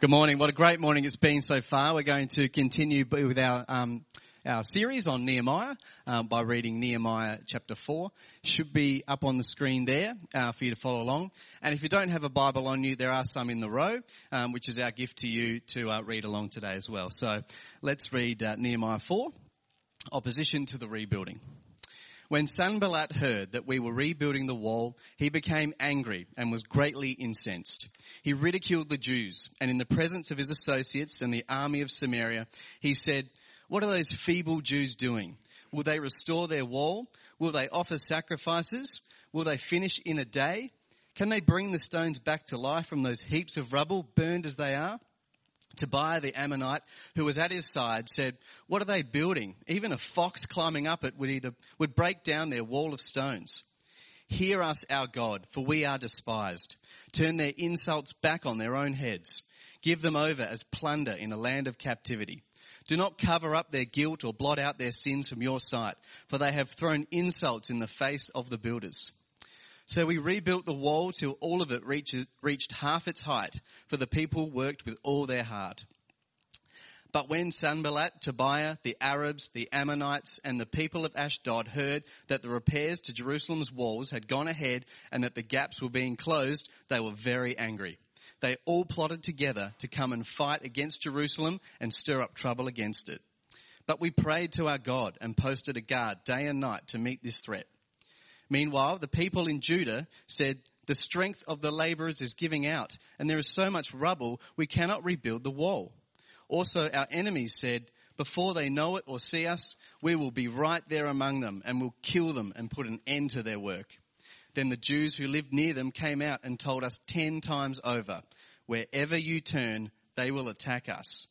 Good morning. What a great morning it's been so far. We're going to continue with our um, our series on Nehemiah um, by reading Nehemiah chapter four. Should be up on the screen there uh, for you to follow along. And if you don't have a Bible on you, there are some in the row, um, which is our gift to you to uh, read along today as well. So let's read uh, Nehemiah four. Opposition to the rebuilding. When Sanballat heard that we were rebuilding the wall, he became angry and was greatly incensed. He ridiculed the Jews, and in the presence of his associates and the army of Samaria, he said, What are those feeble Jews doing? Will they restore their wall? Will they offer sacrifices? Will they finish in a day? Can they bring the stones back to life from those heaps of rubble, burned as they are? Tobiah the Ammonite, who was at his side, said, What are they building? Even a fox climbing up it would either, would break down their wall of stones. Hear us, our God, for we are despised. Turn their insults back on their own heads. Give them over as plunder in a land of captivity. Do not cover up their guilt or blot out their sins from your sight, for they have thrown insults in the face of the builders. So we rebuilt the wall till all of it reaches, reached half its height, for the people worked with all their heart. But when Sanballat, Tobiah, the Arabs, the Ammonites, and the people of Ashdod heard that the repairs to Jerusalem's walls had gone ahead and that the gaps were being closed, they were very angry. They all plotted together to come and fight against Jerusalem and stir up trouble against it. But we prayed to our God and posted a guard day and night to meet this threat. Meanwhile, the people in Judah said, the strength of the laborers is giving out, and there is so much rubble, we cannot rebuild the wall. Also, our enemies said, before they know it or see us, we will be right there among them and will kill them and put an end to their work. Then the Jews who lived near them came out and told us ten times over, wherever you turn, they will attack us.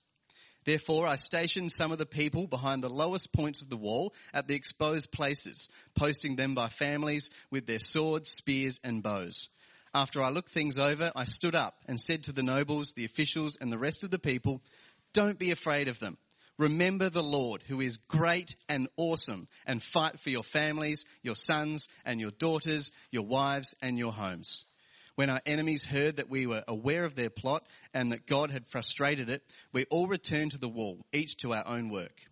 Therefore, I stationed some of the people behind the lowest points of the wall at the exposed places, posting them by families with their swords, spears, and bows. After I looked things over, I stood up and said to the nobles, the officials, and the rest of the people, Don't be afraid of them. Remember the Lord, who is great and awesome, and fight for your families, your sons and your daughters, your wives and your homes. When our enemies heard that we were aware of their plot and that God had frustrated it, we all returned to the wall, each to our own work.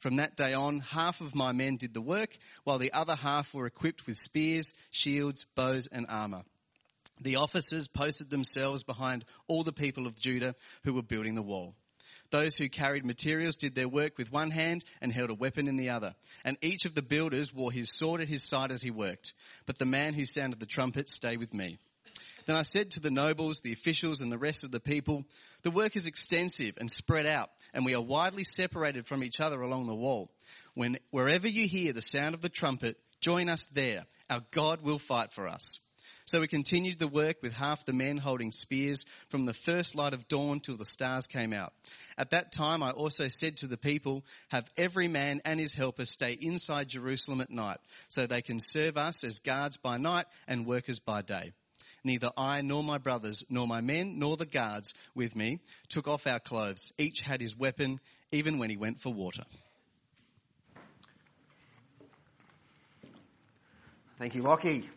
From that day on, half of my men did the work, while the other half were equipped with spears, shields, bows, and armor. The officers posted themselves behind all the people of Judah who were building the wall. Those who carried materials did their work with one hand and held a weapon in the other. And each of the builders wore his sword at his side as he worked. But the man who sounded the trumpet stayed with me. Then I said to the nobles, the officials, and the rest of the people, the work is extensive and spread out, and we are widely separated from each other along the wall. When, wherever you hear the sound of the trumpet, join us there. Our God will fight for us. So we continued the work with half the men holding spears from the first light of dawn till the stars came out. At that time I also said to the people, have every man and his helper stay inside Jerusalem at night, so they can serve us as guards by night and workers by day. Neither I nor my brothers, nor my men, nor the guards with me took off our clothes. Each had his weapon, even when he went for water. Thank you, Lockie.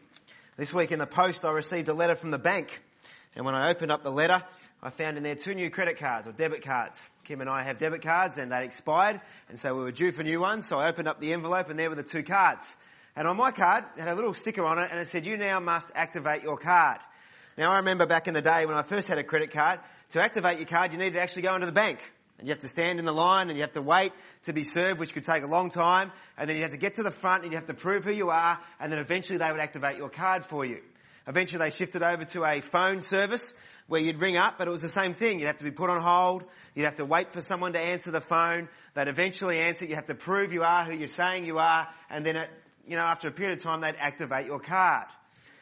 This week in the post, I received a letter from the bank. And when I opened up the letter, I found in there two new credit cards or debit cards. Kim and I have debit cards and they expired. And so we were due for new ones. So I opened up the envelope and there were the two cards. And on my card, it had a little sticker on it and it said, you now must activate your card. Now I remember back in the day when I first had a credit card, to activate your card you needed to actually go into the bank. And you have to stand in the line and you have to wait to be served, which could take a long time. And then you have to get to the front and you have to prove who you are and then eventually they would activate your card for you. Eventually they shifted over to a phone service where you'd ring up, but it was the same thing. You'd have to be put on hold. You'd have to wait for someone to answer the phone. They'd eventually answer. You have to prove you are who you're saying you are. And then it, you know, after a period of time, they'd activate your card.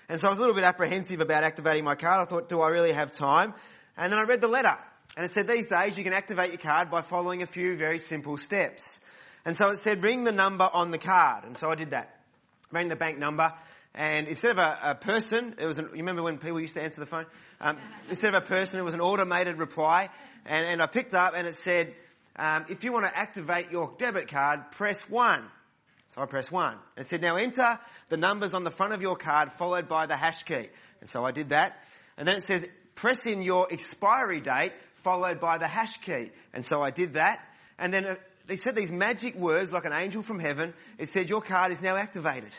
And so I was a little bit apprehensive about activating my card. I thought, do I really have time? And then I read the letter. And it said these days you can activate your card by following a few very simple steps. And so it said ring the number on the card. And so I did that. Rang the bank number. And instead of a, a person, it was an, you remember when people used to answer the phone? Um, instead of a person, it was an automated reply. And, and I picked up and it said, um, if you want to activate your debit card, press 1. So I pressed 1. It said, now enter the numbers on the front of your card followed by the hash key. And so I did that. And then it says, press in your expiry date followed by the hash key. And so I did that. And then uh, they said these magic words like an angel from heaven. It said, your card is now activated.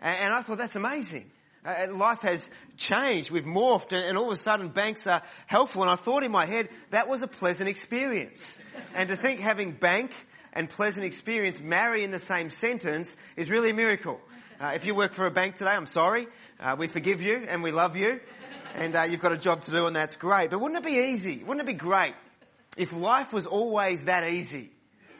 And, and I thought, that's amazing. Uh, life has changed. We've morphed and, and, all of a sudden banks are helpful. And I thought in my head, that was a pleasant experience. And to think having bank and pleasant experience marry in the same sentence is really a miracle. Uh, if you work for a bank today, I'm sorry. Uh, we forgive you and we love you. And uh, you've got a job to do and that's great. But wouldn't it be easy? Wouldn't it be great if life was always that easy?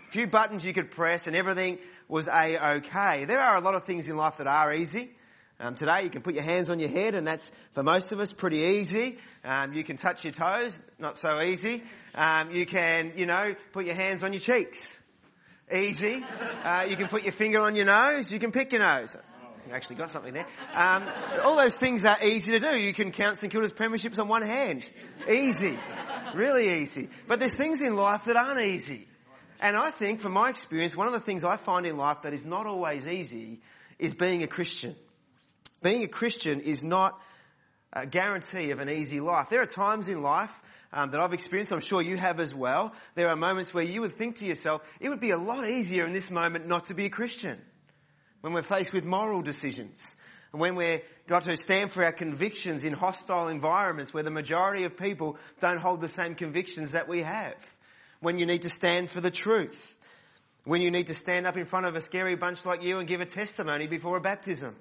A few buttons you could press and everything was a-okay. There are a lot of things in life that are easy. Um, today you can put your hands on your head and that's for most of us pretty easy. Um, you can touch your toes, not so easy. Um, you can, you know, put your hands on your cheeks. Easy. Uh, you can put your finger on your nose. You can pick your nose. You actually got something there. Um, all those things are easy to do. You can count St Kilda's premierships on one hand. Easy. Really easy. But there's things in life that aren't easy. And I think, from my experience, one of the things I find in life that is not always easy is being a Christian. Being a Christian is not a guarantee of an easy life. There are times in life um, that I've experienced, I'm sure you have as well. There are moments where you would think to yourself, it would be a lot easier in this moment not to be a Christian. When we're faced with moral decisions, and when we've got to stand for our convictions in hostile environments where the majority of people don't hold the same convictions that we have. When you need to stand for the truth. When you need to stand up in front of a scary bunch like you and give a testimony before a baptism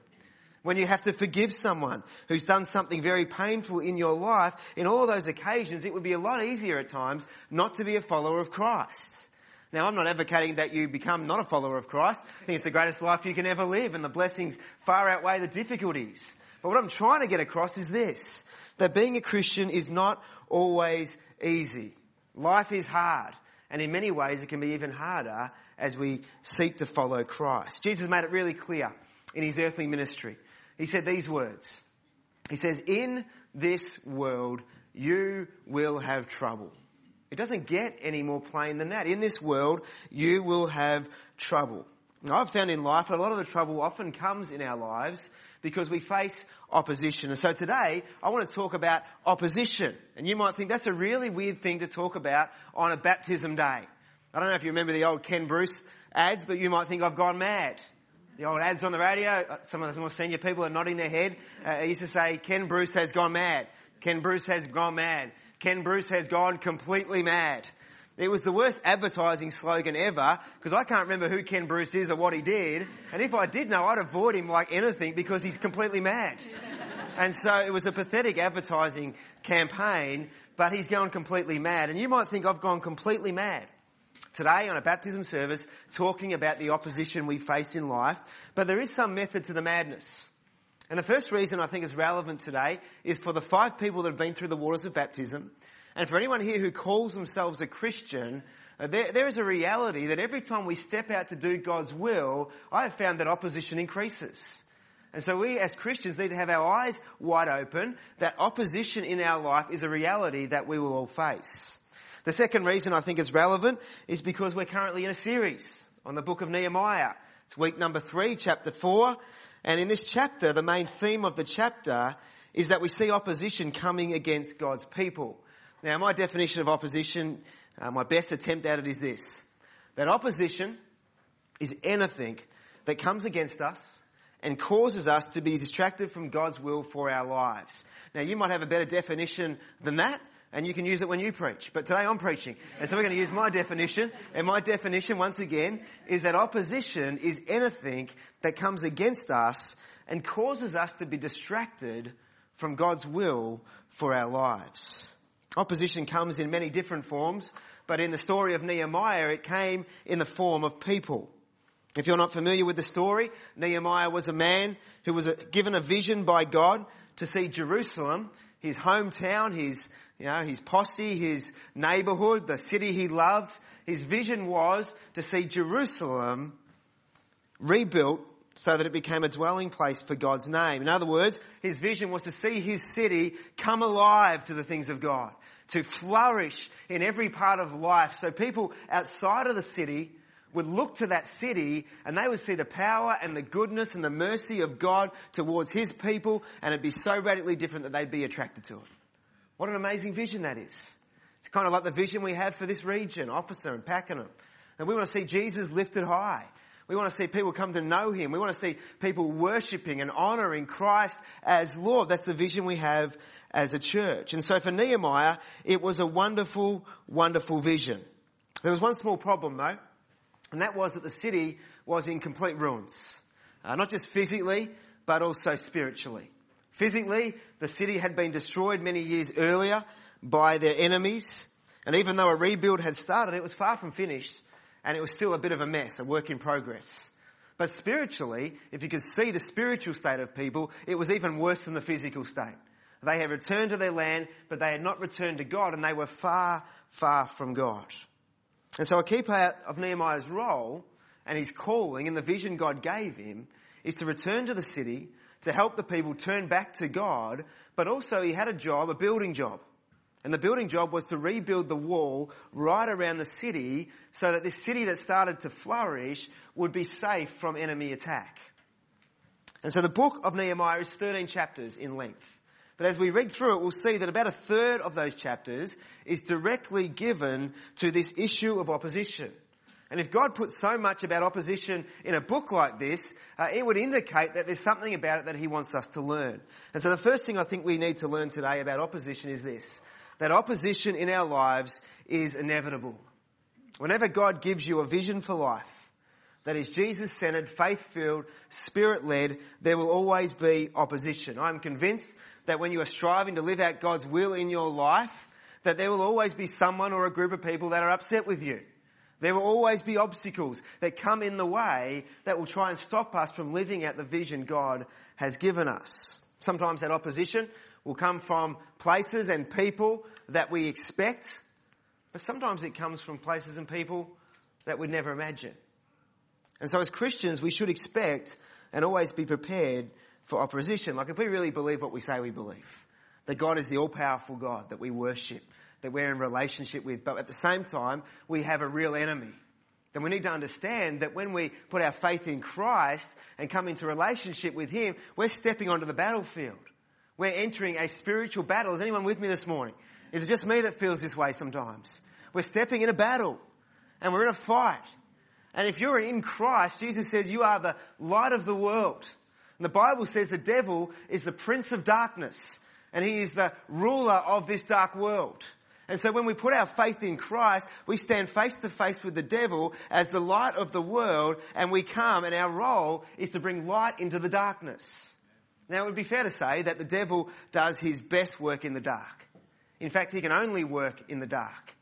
when you have to forgive someone who's done something very painful in your life, in all those occasions, it would be a lot easier at times not to be a follower of Christ. Now, I'm not advocating that you become not a follower of Christ. I think it's the greatest life you can ever live, and the blessings far outweigh the difficulties. But what I'm trying to get across is this that being a Christian is not always easy. Life is hard, and in many ways, it can be even harder as we seek to follow Christ. Jesus made it really clear in his earthly ministry he said these words. He says, in this world, you will have trouble. It doesn't get any more plain than that. In this world, you will have trouble. Now, I've found in life that a lot of the trouble often comes in our lives because we face opposition. And so today, I want to talk about opposition. And you might think that's a really weird thing to talk about on a baptism day. I don't know if you remember the old Ken Bruce ads, but you might think I've gone mad the old ads on the radio, uh, some of the more senior people are nodding their head. Uh, I used to say, Ken Bruce has gone mad. Ken Bruce has gone mad. Ken Bruce has gone completely mad. It was the worst advertising slogan ever because I can't remember who Ken Bruce is or what he did. And if I did know, I'd avoid him like anything because he's completely mad. And so it was a pathetic advertising campaign, but he's gone completely mad. And you might think I've gone completely mad today on a baptism service talking about the opposition we face in life, but there is some method to the madness. And the first reason I think is relevant today is for the five people that have been through the waters of baptism, and for anyone here who calls themselves a Christian, uh, there, there is a reality that every time we step out to do God's will, I have found that opposition increases. And so we as Christians need to have our eyes wide open that opposition in our life is a reality that we will all face. The second reason I think is relevant is because we're currently in a series on the book of Nehemiah. It's week number three, chapter four. And in this chapter, the main theme of the chapter is that we see opposition coming against God's people. Now, my definition of opposition, uh, my best attempt at it is this. That opposition is anything that comes against us and causes us to be distracted from God's will for our lives. Now, you might have a better definition than that, and you can use it when you preach. But today I'm preaching. And so we're going to use my definition. And my definition, once again, is that opposition is anything that comes against us and causes us to be distracted from God's will for our lives. Opposition comes in many different forms, but in the story of Nehemiah, it came in the form of people. If you're not familiar with the story, Nehemiah was a man who was given a vision by God to see Jerusalem, his hometown, his you know, his posse, his neighborhood, the city he loved. His vision was to see Jerusalem rebuilt so that it became a dwelling place for God's name. In other words, his vision was to see his city come alive to the things of God, to flourish in every part of life. So people outside of the city would look to that city and they would see the power and the goodness and the mercy of God towards his people and it'd be so radically different that they'd be attracted to it. What an amazing vision that is. It's kind of like the vision we have for this region, Officer and Pakenham. And we want to see Jesus lifted high. We want to see people come to know Him. We want to see people worshipping and honoring Christ as Lord. That's the vision we have as a church. And so for Nehemiah, it was a wonderful, wonderful vision. There was one small problem though, and that was that the city was in complete ruins. Uh, not just physically, but also spiritually. Physically, the city had been destroyed many years earlier by their enemies. And even though a rebuild had started, it was far from finished and it was still a bit of a mess, a work in progress. But spiritually, if you could see the spiritual state of people, it was even worse than the physical state. They had returned to their land, but they had not returned to God, and they were far, far from God. And so a key part of Nehemiah's role and his calling and the vision God gave him is to return to the city, to help the people turn back to God, but also he had a job, a building job. And the building job was to rebuild the wall right around the city so that this city that started to flourish would be safe from enemy attack. And so the book of Nehemiah is 13 chapters in length. But as we read through it, we'll see that about a third of those chapters is directly given to this issue of opposition. And if God puts so much about opposition in a book like this, uh, it would indicate that there's something about it that He wants us to learn. And so the first thing I think we need to learn today about opposition is this that opposition in our lives is inevitable. Whenever God gives you a vision for life that is Jesus centered, faith filled, spirit led, there will always be opposition. I'm convinced that when you are striving to live out God's will in your life, that there will always be someone or a group of people that are upset with you. There will always be obstacles that come in the way that will try and stop us from living out the vision God has given us. Sometimes that opposition will come from places and people that we expect, but sometimes it comes from places and people that we'd never imagine. And so as Christians, we should expect and always be prepared for opposition. Like if we really believe what we say we believe, that God is the all-powerful God that we worship, that we're in relationship with, but at the same time, we have a real enemy. Then we need to understand that when we put our faith in Christ and come into relationship with Him, we're stepping onto the battlefield. We're entering a spiritual battle. Is anyone with me this morning? Is it just me that feels this way sometimes? We're stepping in a battle and we're in a fight. And if you're in Christ, Jesus says you are the light of the world. And the Bible says the devil is the prince of darkness and he is the ruler of this dark world. And so when we put our faith in Christ, we stand face to face with the devil as the light of the world and we come and our role is to bring light into the darkness. Now, it would be fair to say that the devil does his best work in the dark. In fact, he can only work in the dark.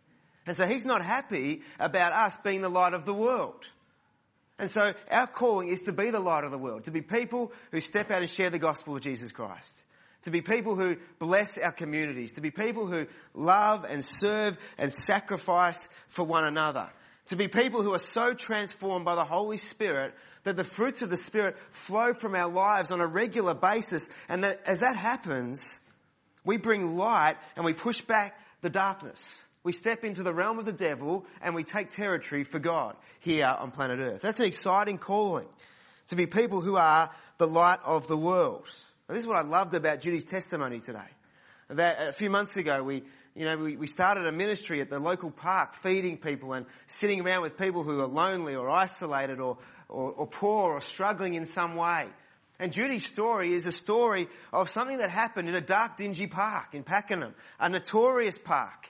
And so he's not happy about us being the light of the world. And so our calling is to be the light of the world, to be people who step out and share the gospel of Jesus Christ, to be people who bless our communities, to be people who love and serve and sacrifice for one another, to be people who are so transformed by the Holy Spirit that the fruits of the Spirit flow from our lives on a regular basis. And that as that happens, we bring light and we push back the darkness. We step into the realm of the devil and we take territory for God here on planet Earth. That's an exciting calling to be people who are the light of the world. Now, this is what I loved about Judy's testimony today. That a few months ago we you know, we, we started a ministry at the local park feeding people and sitting around with people who are lonely or isolated or, or, or poor or struggling in some way. And Judy's story is a story of something that happened in a dark, dingy park in Pakenham, a notorious park.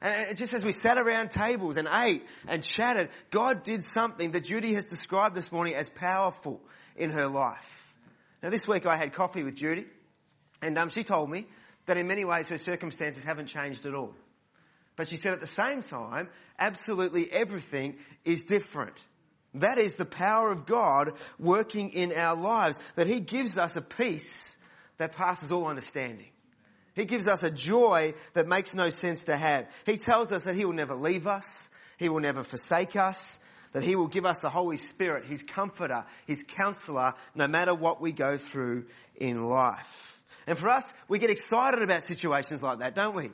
And just as we sat around tables and ate and chatted, God did something that Judy has described this morning as powerful in her life. Now this week I had coffee with Judy and um, she told me that in many ways her circumstances haven't changed at all. But she said at the same time, absolutely everything is different. That is the power of God working in our lives, that He gives us a peace that passes all understanding. He gives us a joy that makes no sense to have. He tells us that He will never leave us. He will never forsake us. That He will give us the Holy Spirit, His comforter, His counselor, no matter what we go through in life. And for us, we get excited about situations like that, don't we?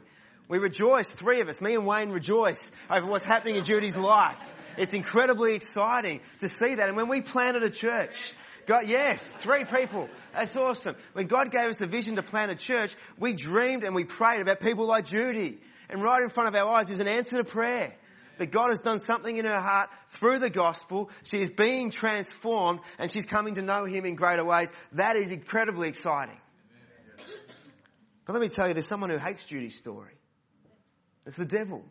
We rejoice, three of us, me and Wayne rejoice over what's happening in Judy's life. It's incredibly exciting to see that. And when we planted a church, God, yes, three people. That's awesome. When God gave us a vision to plant a church, we dreamed and we prayed about people like Judy. And right in front of our eyes is an answer to prayer. That God has done something in her heart through the gospel. She is being transformed and she's coming to know Him in greater ways. That is incredibly exciting. But let me tell you, there's someone who hates Judy's story. It's the devil.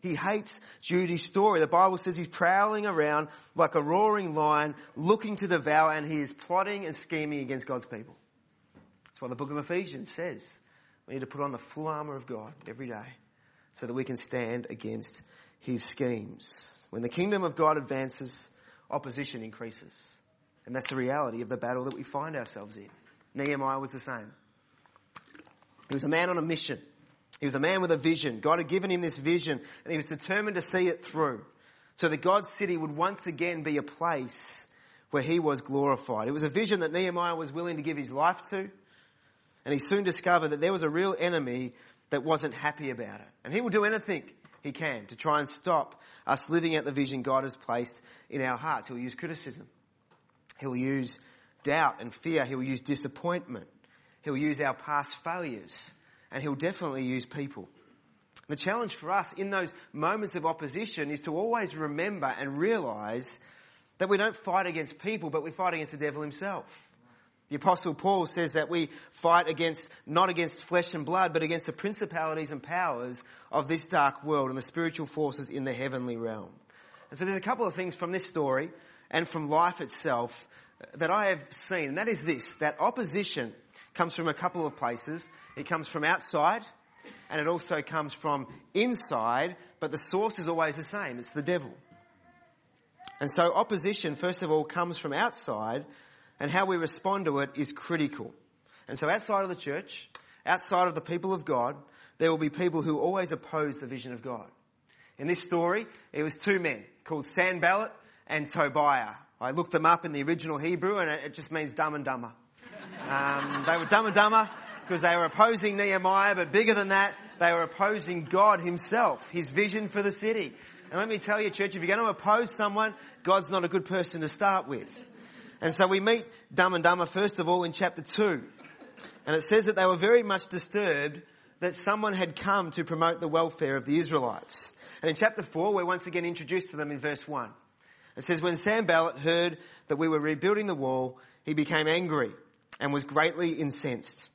He hates Judy's story. The Bible says he's prowling around like a roaring lion looking to devour and he is plotting and scheming against God's people. That's what the book of Ephesians says. We need to put on the full armour of God every day so that we can stand against his schemes. When the kingdom of God advances, opposition increases. And that's the reality of the battle that we find ourselves in. Nehemiah was the same. He was a man on a mission. He was a man with a vision. God had given him this vision and he was determined to see it through so that God's city would once again be a place where he was glorified. It was a vision that Nehemiah was willing to give his life to and he soon discovered that there was a real enemy that wasn't happy about it. And he will do anything he can to try and stop us living out the vision God has placed in our hearts. He'll use criticism. He'll use doubt and fear. He'll use disappointment. He'll use our past failures and he'll definitely use people. The challenge for us in those moments of opposition is to always remember and realize that we don't fight against people, but we fight against the devil himself. The apostle Paul says that we fight against, not against flesh and blood, but against the principalities and powers of this dark world and the spiritual forces in the heavenly realm. And so there's a couple of things from this story and from life itself that I have seen, and that is this, that opposition comes from a couple of places. It comes from outside and it also comes from inside, but the source is always the same. It's the devil. And so opposition, first of all, comes from outside and how we respond to it is critical. And so outside of the church, outside of the people of God, there will be people who always oppose the vision of God. In this story, it was two men called Sanballat and Tobiah. I looked them up in the original Hebrew and it just means dumb and dumber. Um, they were dumb and dumber because they were opposing Nehemiah, but bigger than that, they were opposing God himself, his vision for the city. And let me tell you, church, if you're going to oppose someone, God's not a good person to start with. And so we meet Dumb and Dumber first of all in chapter 2. And it says that they were very much disturbed that someone had come to promote the welfare of the Israelites. And in chapter 4, we're once again introduced to them in verse 1. It says, When Sanballat heard that we were rebuilding the wall, he became angry and was greatly incensed.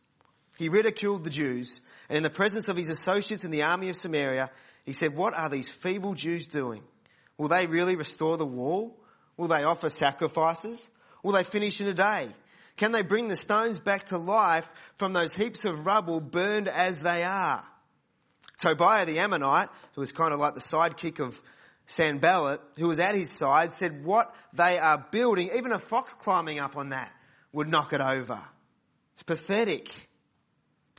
He ridiculed the Jews, and in the presence of his associates in the army of Samaria, he said, What are these feeble Jews doing? Will they really restore the wall? Will they offer sacrifices? Will they finish in a day? Can they bring the stones back to life from those heaps of rubble burned as they are? Tobiah the Ammonite, who was kind of like the sidekick of Sanballat, who was at his side, said, What they are building, even a fox climbing up on that would knock it over. It's pathetic.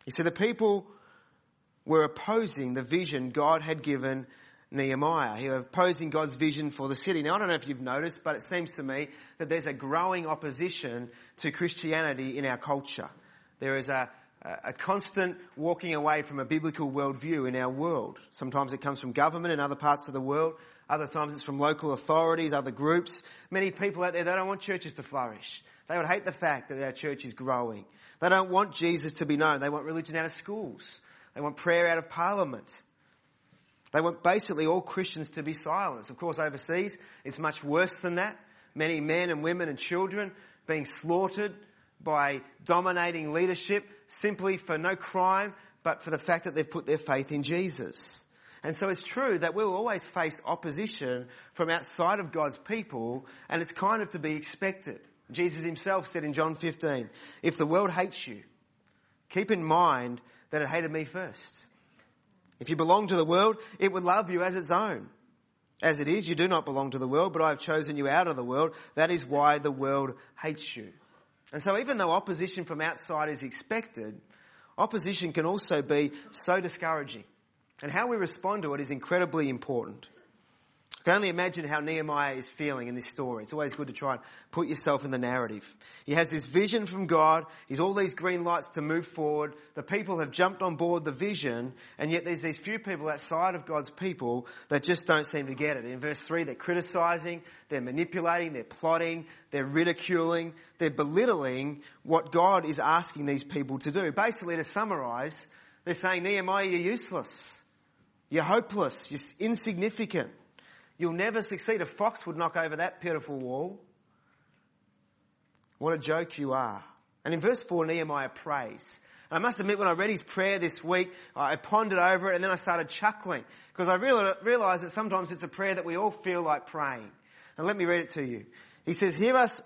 You see, the people were opposing the vision God had given Nehemiah. He was opposing God's vision for the city. Now, I don't know if you've noticed, but it seems to me that there's a growing opposition to Christianity in our culture. There is a, a constant walking away from a biblical worldview in our world. Sometimes it comes from government in other parts of the world. Other times it's from local authorities, other groups. Many people out there, they don't want churches to flourish. They would hate the fact that our church is growing. They don't want Jesus to be known. They want religion out of schools. They want prayer out of parliament. They want basically all Christians to be silenced. Of course, overseas, it's much worse than that. Many men and women and children being slaughtered by dominating leadership simply for no crime, but for the fact that they've put their faith in Jesus. And so it's true that we'll always face opposition from outside of God's people, and it's kind of to be expected. Jesus himself said in John 15, if the world hates you, keep in mind that it hated me first. If you belong to the world, it would love you as its own. As it is, you do not belong to the world, but I have chosen you out of the world. That is why the world hates you. And so even though opposition from outside is expected, opposition can also be so discouraging. And how we respond to it is incredibly important. I can only imagine how Nehemiah is feeling in this story. It's always good to try and put yourself in the narrative. He has this vision from God. He's all these green lights to move forward. The people have jumped on board the vision, and yet there's these few people outside of God's people that just don't seem to get it. In verse 3, they're criticizing, they're manipulating, they're plotting, they're ridiculing, they're belittling what God is asking these people to do. Basically, to summarize, they're saying, Nehemiah, you're useless. You're hopeless. You're insignificant. You'll never succeed. A fox would knock over that pitiful wall. What a joke you are. And in verse 4, Nehemiah prays. And I must admit, when I read his prayer this week, I pondered over it and then I started chuckling because I realized that sometimes it's a prayer that we all feel like praying. And let me read it to you. He says, Hear us,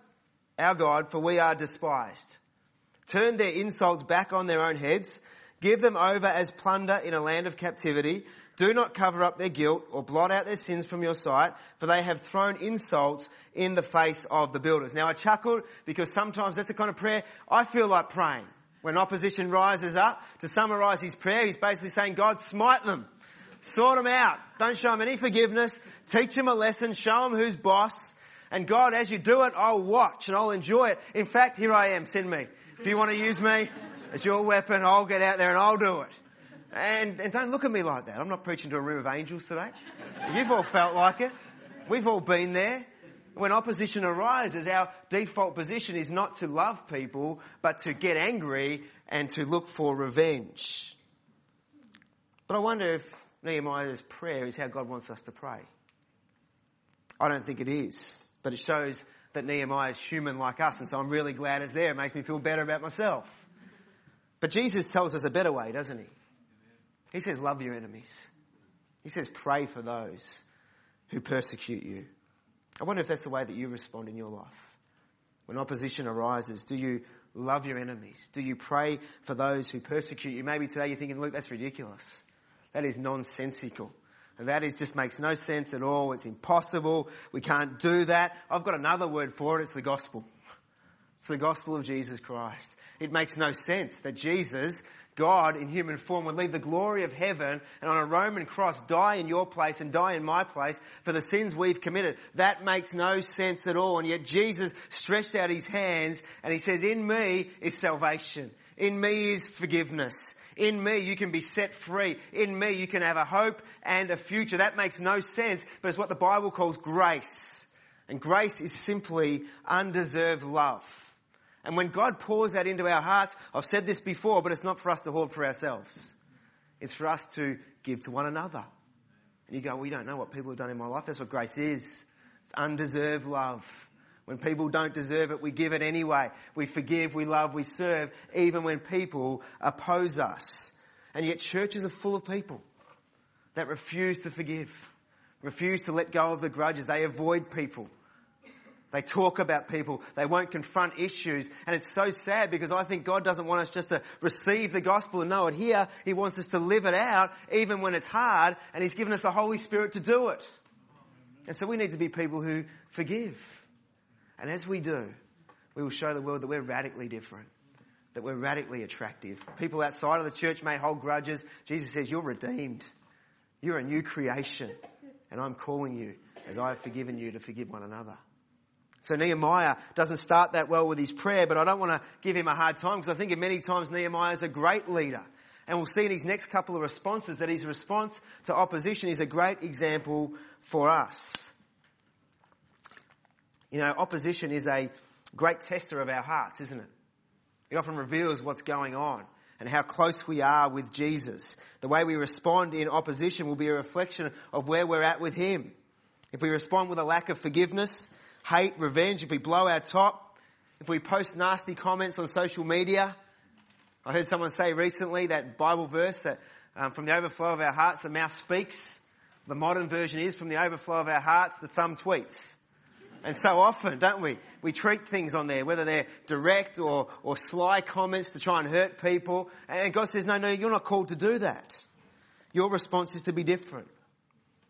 our God, for we are despised. Turn their insults back on their own heads. Give them over as plunder in a land of captivity. Do not cover up their guilt or blot out their sins from your sight, for they have thrown insults in the face of the builders. Now I chuckled because sometimes that's the kind of prayer I feel like praying. When opposition rises up, to summarize his prayer, he's basically saying, God, smite them. Sort them out. Don't show them any forgiveness. Teach them a lesson. Show them who's boss. And God, as you do it, I'll watch and I'll enjoy it. In fact, here I am. Send me. If you want to use me as your weapon, I'll get out there and I'll do it. And, and don't look at me like that. I'm not preaching to a room of angels today. You've all felt like it. We've all been there. When opposition arises, our default position is not to love people, but to get angry and to look for revenge. But I wonder if Nehemiah's prayer is how God wants us to pray. I don't think it is, but it shows that Nehemiah is human like us, and so I'm really glad it's there. It makes me feel better about myself. But Jesus tells us a better way, doesn't he? He says, love your enemies. He says, pray for those who persecute you. I wonder if that's the way that you respond in your life. When opposition arises, do you love your enemies? Do you pray for those who persecute you? Maybe today you're thinking, look, that's ridiculous. That is nonsensical. And that is just makes no sense at all. It's impossible. We can't do that. I've got another word for it. It's the gospel. It's the gospel of Jesus Christ. It makes no sense that Jesus God in human form would leave the glory of heaven and on a Roman cross die in your place and die in my place for the sins we've committed. That makes no sense at all. And yet Jesus stretched out his hands and he says, in me is salvation. In me is forgiveness. In me you can be set free. In me you can have a hope and a future. That makes no sense, but it's what the Bible calls grace. And grace is simply undeserved love. And when God pours that into our hearts, I've said this before, but it's not for us to hoard for ourselves. It's for us to give to one another. And you go, well, you don't know what people have done in my life. That's what grace is. It's undeserved love. When people don't deserve it, we give it anyway. We forgive, we love, we serve, even when people oppose us. And yet churches are full of people that refuse to forgive, refuse to let go of the grudges. They avoid people. They talk about people. They won't confront issues. And it's so sad because I think God doesn't want us just to receive the gospel and know it here. He wants us to live it out even when it's hard and He's given us the Holy Spirit to do it. And so we need to be people who forgive. And as we do, we will show the world that we're radically different. That we're radically attractive. People outside of the church may hold grudges. Jesus says, you're redeemed. You're a new creation. And I'm calling you, as I have forgiven you, to forgive one another. So Nehemiah doesn't start that well with his prayer, but I don't want to give him a hard time because I think many times Nehemiah is a great leader. And we'll see in his next couple of responses that his response to opposition is a great example for us. You know, opposition is a great tester of our hearts, isn't it? It often reveals what's going on and how close we are with Jesus. The way we respond in opposition will be a reflection of where we're at with Him. If we respond with a lack of forgiveness, hate, revenge, if we blow our top, if we post nasty comments on social media. I heard someone say recently that Bible verse that um, from the overflow of our hearts the mouth speaks. The modern version is from the overflow of our hearts the thumb tweets. And so often, don't we? We treat things on there, whether they're direct or, or sly comments to try and hurt people. And God says, no, no, you're not called to do that. Your response is to be different.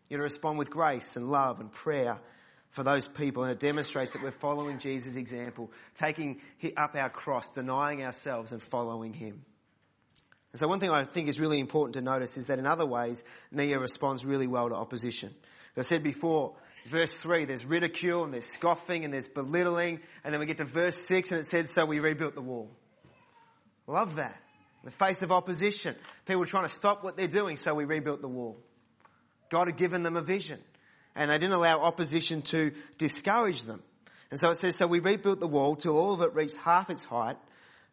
You're to respond with grace and love and prayer for those people, and it demonstrates that we're following Jesus' example, taking up our cross, denying ourselves, and following Him. And so one thing I think is really important to notice is that in other ways, Nehemiah responds really well to opposition. As I said before, verse 3, there's ridicule and there's scoffing and there's belittling. And then we get to verse 6 and it said, so we rebuilt the wall. Love that. In the face of opposition, people trying to stop what they're doing, so we rebuilt the wall. God had given them a vision and they didn't allow opposition to discourage them. And so it says, so we rebuilt the wall till all of it reached half its height,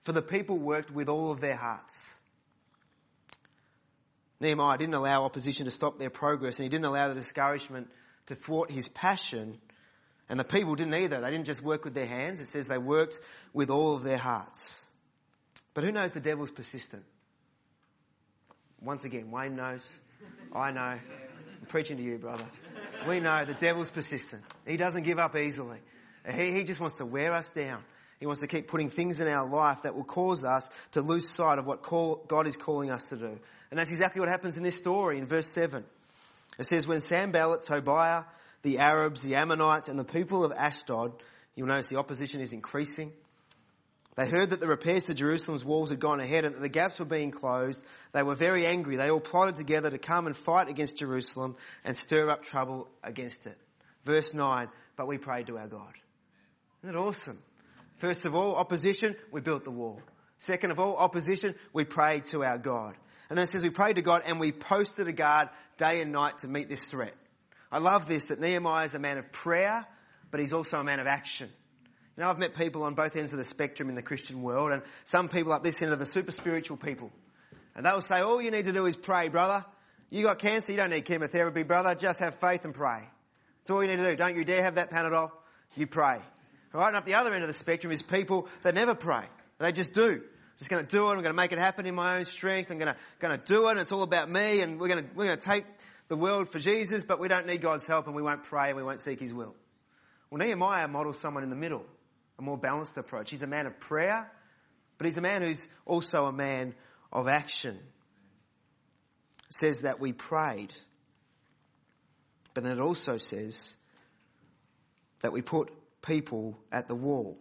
for the people worked with all of their hearts. Nehemiah didn't allow opposition to stop their progress and he didn't allow the discouragement to thwart his passion. And the people didn't either. They didn't just work with their hands. It says they worked with all of their hearts. But who knows the devil's persistent? Once again, Wayne knows. I know. I'm preaching to you, brother. We know the devil's persistent. He doesn't give up easily. He, he just wants to wear us down. He wants to keep putting things in our life that will cause us to lose sight of what call, God is calling us to do. And that's exactly what happens in this story in verse 7. It says, when Sanballat, Tobiah, the Arabs, the Ammonites, and the people of Ashdod, you'll notice the opposition is increasing. They heard that the repairs to Jerusalem's walls had gone ahead and that the gaps were being closed. They were very angry. They all plotted together to come and fight against Jerusalem and stir up trouble against it. Verse 9, but we prayed to our God. Isn't that awesome? First of all, opposition, we built the wall. Second of all, opposition, we prayed to our God. And then it says we prayed to God and we posted a guard day and night to meet this threat. I love this that Nehemiah is a man of prayer, but he's also a man of action. You know, I've met people on both ends of the spectrum in the Christian world, and some people up this end are the super spiritual people. And they'll say, all you need to do is pray, brother. You got cancer, you don't need chemotherapy, brother. Just have faith and pray. That's all you need to do. Don't you dare have that Panadol. You pray. Right? And up the other end of the spectrum is people that never pray. They just do. I'm just going to do it. I'm going to make it happen in my own strength. I'm going to, going to do it. And it's all about me. And we're going to, we're going to take the world for Jesus, but we don't need God's help and we won't pray and we won't seek His will. Well, Nehemiah models someone in the middle a more balanced approach. He's a man of prayer, but he's a man who's also a man of action. It says that we prayed, but then it also says that we put people at the wall.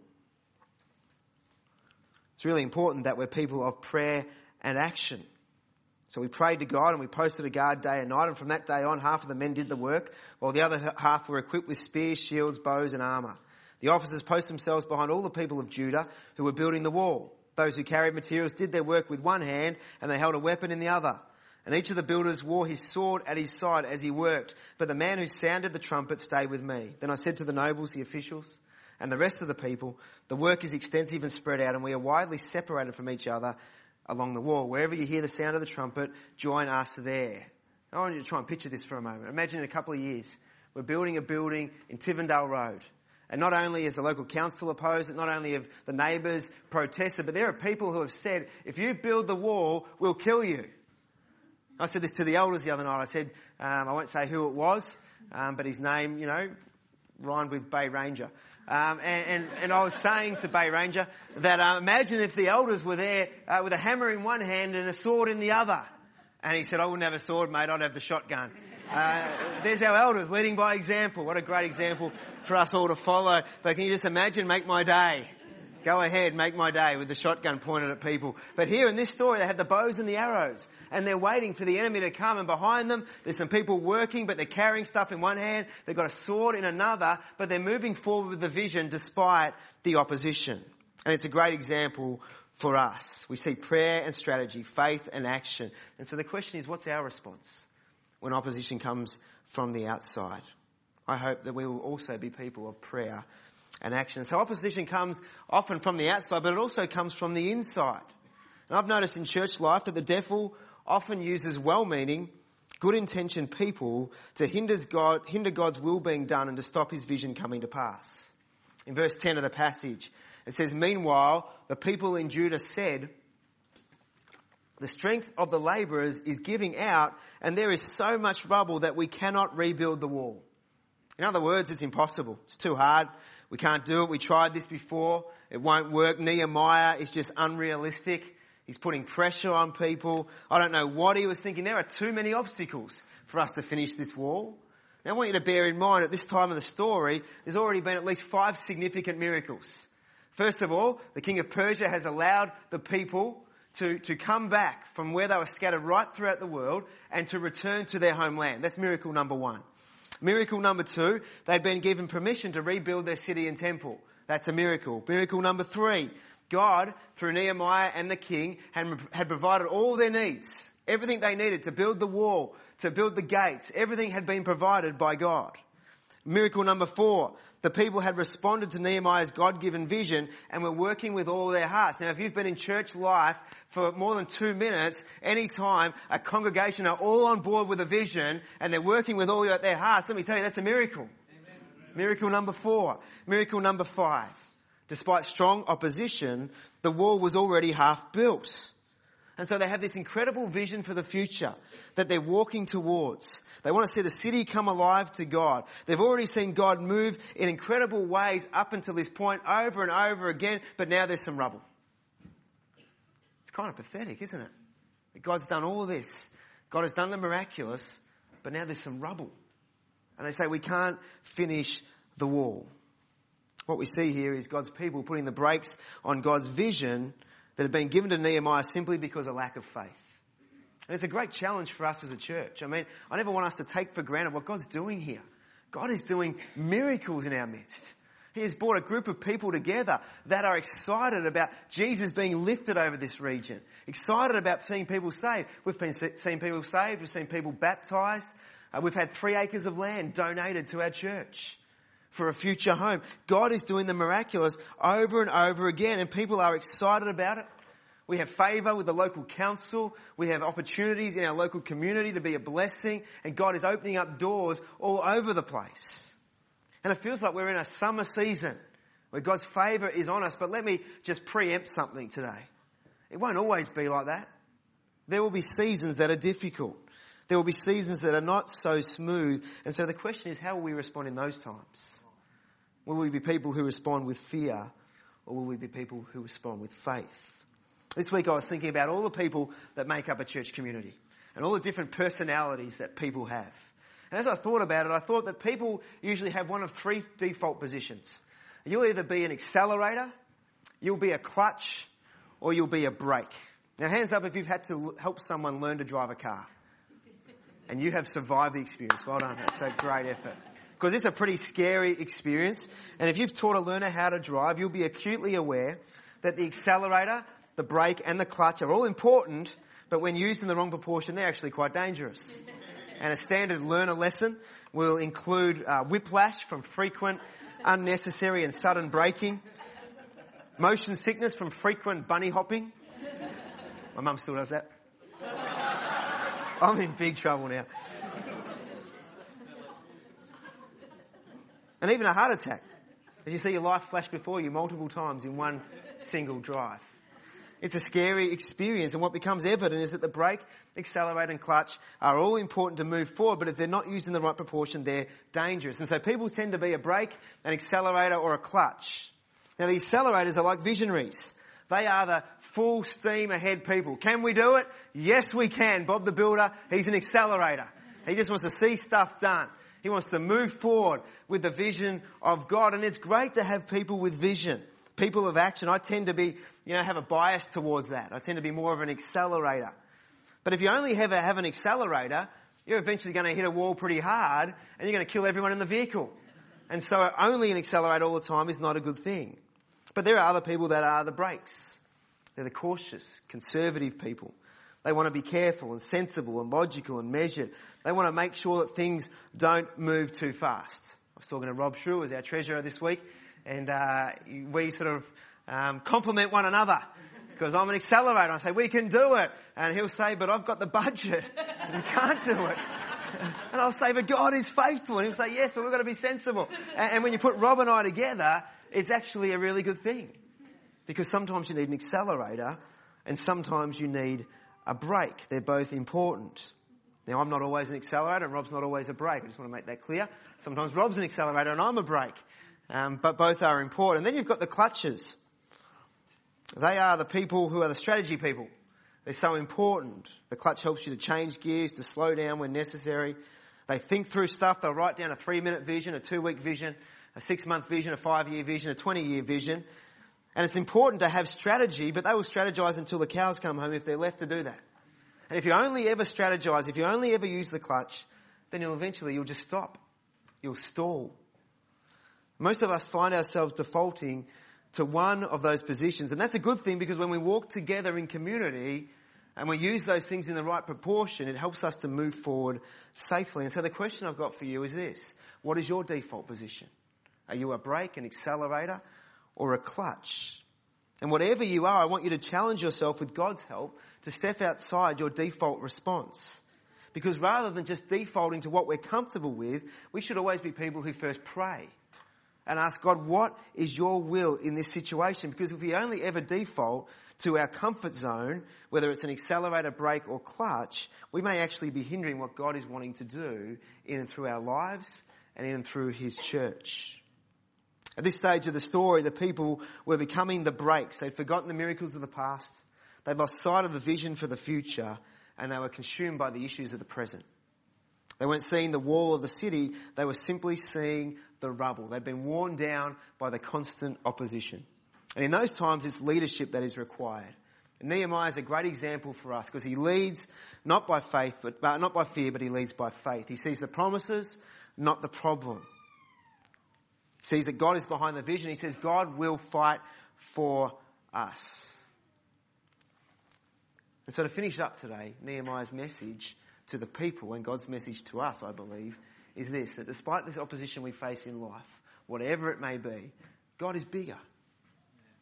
It's really important that we're people of prayer and action. So we prayed to God and we posted a guard day and night, and from that day on, half of the men did the work, while the other half were equipped with spears, shields, bows, and armour. The officers posted themselves behind all the people of Judah who were building the wall. Those who carried materials did their work with one hand and they held a weapon in the other. And each of the builders wore his sword at his side as he worked. But the man who sounded the trumpet stayed with me. Then I said to the nobles, the officials, and the rest of the people, the work is extensive and spread out and we are widely separated from each other along the wall. Wherever you hear the sound of the trumpet, join us there. I want you to try and picture this for a moment. Imagine in a couple of years, we're building a building in Tivendale Road. And not only is the local council opposed it, not only have the neighbours protested, but there are people who have said, if you build the wall, we'll kill you. I said this to the elders the other night. I said, um, I won't say who it was, um, but his name, you know, rhymed with Bay Ranger. Um, and, and, and, I was saying to Bay Ranger that uh, imagine if the elders were there uh, with a hammer in one hand and a sword in the other. And he said, I wouldn't have a sword, mate. I'd have the shotgun. Uh, there's our elders leading by example. What a great example for us all to follow. But can you just imagine, make my day? Go ahead, make my day with the shotgun pointed at people. But here in this story, they have the bows and the arrows. And they're waiting for the enemy to come. And behind them, there's some people working, but they're carrying stuff in one hand. They've got a sword in another, but they're moving forward with the vision despite the opposition. And it's a great example for us. We see prayer and strategy, faith and action. And so the question is, what's our response? when opposition comes from the outside. I hope that we will also be people of prayer and action. So opposition comes often from the outside, but it also comes from the inside. And I've noticed in church life that the devil often uses well-meaning, good-intentioned people to hinder, God, hinder God's will being done and to stop his vision coming to pass. In verse 10 of the passage, it says, Meanwhile, the people in Judah said, the strength of the labourers is giving out and there is so much rubble that we cannot rebuild the wall. In other words, it's impossible. It's too hard. We can't do it. We tried this before. It won't work. Nehemiah is just unrealistic. He's putting pressure on people. I don't know what he was thinking. There are too many obstacles for us to finish this wall. Now I want you to bear in mind at this time of the story, there's already been at least five significant miracles. First of all, the king of Persia has allowed the people to, to come back from where they were scattered right throughout the world and to return to their homeland. That's miracle number one. Miracle number two, they'd been given permission to rebuild their city and temple. That's a miracle. Miracle number three, God, through Nehemiah and the king, had, had provided all their needs. Everything they needed to build the wall, to build the gates, everything had been provided by God. Miracle number four, the people had responded to Nehemiah's God-given vision and were working with all their hearts. Now, if you've been in church life for more than two minutes, any time a congregation are all on board with a vision and they're working with all their hearts, let me tell you, that's a miracle. Amen. Miracle number four. Miracle number five. Despite strong opposition, the wall was already half built. And so they have this incredible vision for the future that they're walking towards. They want to see the city come alive to God. They've already seen God move in incredible ways up until this point over and over again, but now there's some rubble. It's kind of pathetic, isn't it? That God's done all this. God has done the miraculous, but now there's some rubble. And they say we can't finish the wall. What we see here is God's people putting the brakes on God's vision that had been given to Nehemiah simply because of lack of faith. And it's a great challenge for us as a church. I mean, I never want us to take for granted what God's doing here. God is doing miracles in our midst. He has brought a group of people together that are excited about Jesus being lifted over this region. Excited about seeing people saved. We've been seeing people saved. We've seen people baptized. Uh, we've had three acres of land donated to our church for a future home. God is doing the miraculous over and over again and people are excited about it. We have favour with the local council. We have opportunities in our local community to be a blessing. And God is opening up doors all over the place. And it feels like we're in a summer season where God's favour is on us. But let me just preempt something today. It won't always be like that. There will be seasons that are difficult. There will be seasons that are not so smooth. And so the question is, how will we respond in those times? Will we be people who respond with fear or will we be people who respond with faith? This week I was thinking about all the people that make up a church community and all the different personalities that people have. And as I thought about it, I thought that people usually have one of three default positions. You'll either be an accelerator, you'll be a clutch, or you'll be a brake. Now hands up if you've had to help someone learn to drive a car. And you have survived the experience. Well done. That's a great effort. Because it's a pretty scary experience. And if you've taught a learner how to drive, you'll be acutely aware that the accelerator the brake and the clutch are all important, but when used in the wrong proportion, they're actually quite dangerous. And a standard learner lesson will include uh, whiplash from frequent, unnecessary and sudden braking, motion sickness from frequent bunny hopping. My mum still does that. I'm in big trouble now. And even a heart attack. As you see your life flash before you multiple times in one single drive. It's a scary experience. And what becomes evident is that the brake, accelerator and clutch are all important to move forward, but if they're not used in the right proportion, they're dangerous. And so people tend to be a brake, an accelerator or a clutch. Now the accelerators are like visionaries. They are the full steam ahead people. Can we do it? Yes, we can. Bob the Builder, he's an accelerator. He just wants to see stuff done. He wants to move forward with the vision of God. And it's great to have people with vision people of action, I tend to be, you know, have a bias towards that. I tend to be more of an accelerator. But if you only ever have an accelerator, you're eventually going to hit a wall pretty hard and you're going to kill everyone in the vehicle. And so only an accelerator all the time is not a good thing. But there are other people that are the brakes. They're the cautious, conservative people. They want to be careful and sensible and logical and measured. They want to make sure that things don't move too fast. I was talking to Rob Shrew, as our treasurer this week, and uh, we sort of um, complement one another because I'm an accelerator. I say we can do it, and he'll say, "But I've got the budget, we can't do it." And I'll say, "But God is faithful," and he'll say, "Yes, but we've got to be sensible." And, and when you put Rob and I together, it's actually a really good thing because sometimes you need an accelerator, and sometimes you need a brake. They're both important. Now, I'm not always an accelerator, and Rob's not always a brake. I just want to make that clear. Sometimes Rob's an accelerator, and I'm a brake. Um, but both are important. Then you've got the clutches. They are the people who are the strategy people. They're so important. The clutch helps you to change gears, to slow down when necessary. They think through stuff. They'll write down a three minute vision, a two week vision, a six month vision, a five year vision, a 20 year vision. And it's important to have strategy, but they will strategize until the cows come home if they're left to do that. And if you only ever strategize, if you only ever use the clutch, then you'll eventually you'll just stop. You'll stall. Most of us find ourselves defaulting to one of those positions. And that's a good thing because when we walk together in community and we use those things in the right proportion, it helps us to move forward safely. And so the question I've got for you is this. What is your default position? Are you a brake, an accelerator, or a clutch? And whatever you are, I want you to challenge yourself with God's help to step outside your default response. Because rather than just defaulting to what we're comfortable with, we should always be people who first pray and ask God, what is your will in this situation? Because if we only ever default to our comfort zone, whether it's an accelerator, brake or clutch, we may actually be hindering what God is wanting to do in and through our lives and in and through His church. At this stage of the story, the people were becoming the brakes. They'd forgotten the miracles of the past. They'd lost sight of the vision for the future and they were consumed by the issues of the present. They weren't seeing the wall of the city, they were simply seeing the rubble. They'd been worn down by the constant opposition. And in those times, it's leadership that is required. And Nehemiah is a great example for us because he leads not by faith, but uh, not by fear, but he leads by faith. He sees the promises, not the problem. He sees that God is behind the vision. He says God will fight for us. And so to finish up today, Nehemiah's message to the people and God's message to us, I believe, is this, that despite this opposition we face in life, whatever it may be, God is bigger.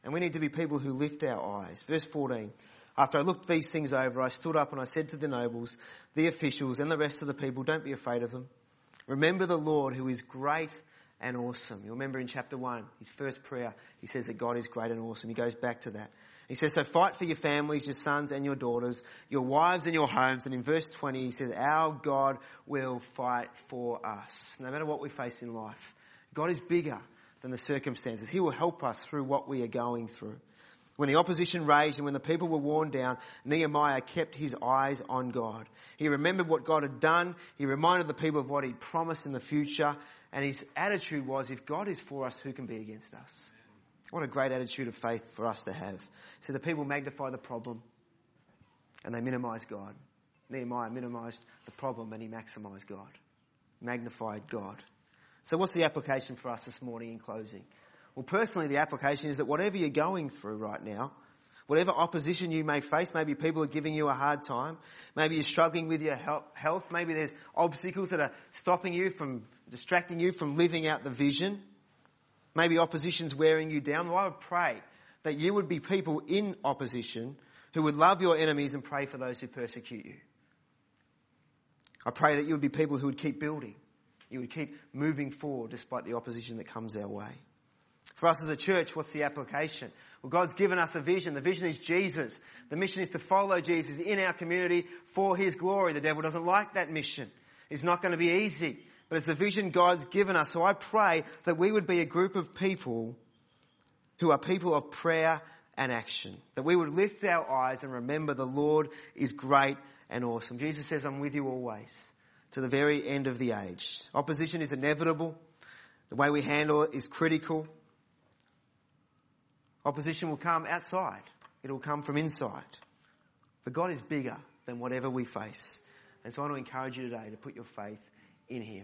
And we need to be people who lift our eyes. Verse 14. After I looked these things over, I stood up and I said to the nobles, the officials, and the rest of the people, don't be afraid of them. Remember the Lord who is great and awesome. You remember in chapter 1, his first prayer, he says that God is great and awesome. He goes back to that. He says, so fight for your families, your sons and your daughters, your wives and your homes. And in verse 20, he says, our God will fight for us. No matter what we face in life, God is bigger than the circumstances. He will help us through what we are going through. When the opposition raged and when the people were worn down, Nehemiah kept his eyes on God. He remembered what God had done. He reminded the people of what he promised in the future. And his attitude was, if God is for us, who can be against us? What a great attitude of faith for us to have. So the people magnify the problem and they minimize God. Nehemiah minimized the problem and he maximized God. Magnified God. So what's the application for us this morning in closing? Well, personally, the application is that whatever you're going through right now, whatever opposition you may face, maybe people are giving you a hard time, maybe you're struggling with your health, maybe there's obstacles that are stopping you from, distracting you from living out the vision, maybe opposition's wearing you down. Well, I would pray that you would be people in opposition who would love your enemies and pray for those who persecute you. I pray that you would be people who would keep building. You would keep moving forward despite the opposition that comes our way. For us as a church, what's the application? Well, God's given us a vision. The vision is Jesus. The mission is to follow Jesus in our community for His glory. The devil doesn't like that mission. It's not going to be easy, but it's the vision God's given us. So I pray that we would be a group of people who are people of prayer and action. That we would lift our eyes and remember the Lord is great and awesome. Jesus says, I'm with you always to the very end of the age. Opposition is inevitable. The way we handle it is critical. Opposition will come outside. It will come from inside. But God is bigger than whatever we face. And so I want to encourage you today to put your faith in Him.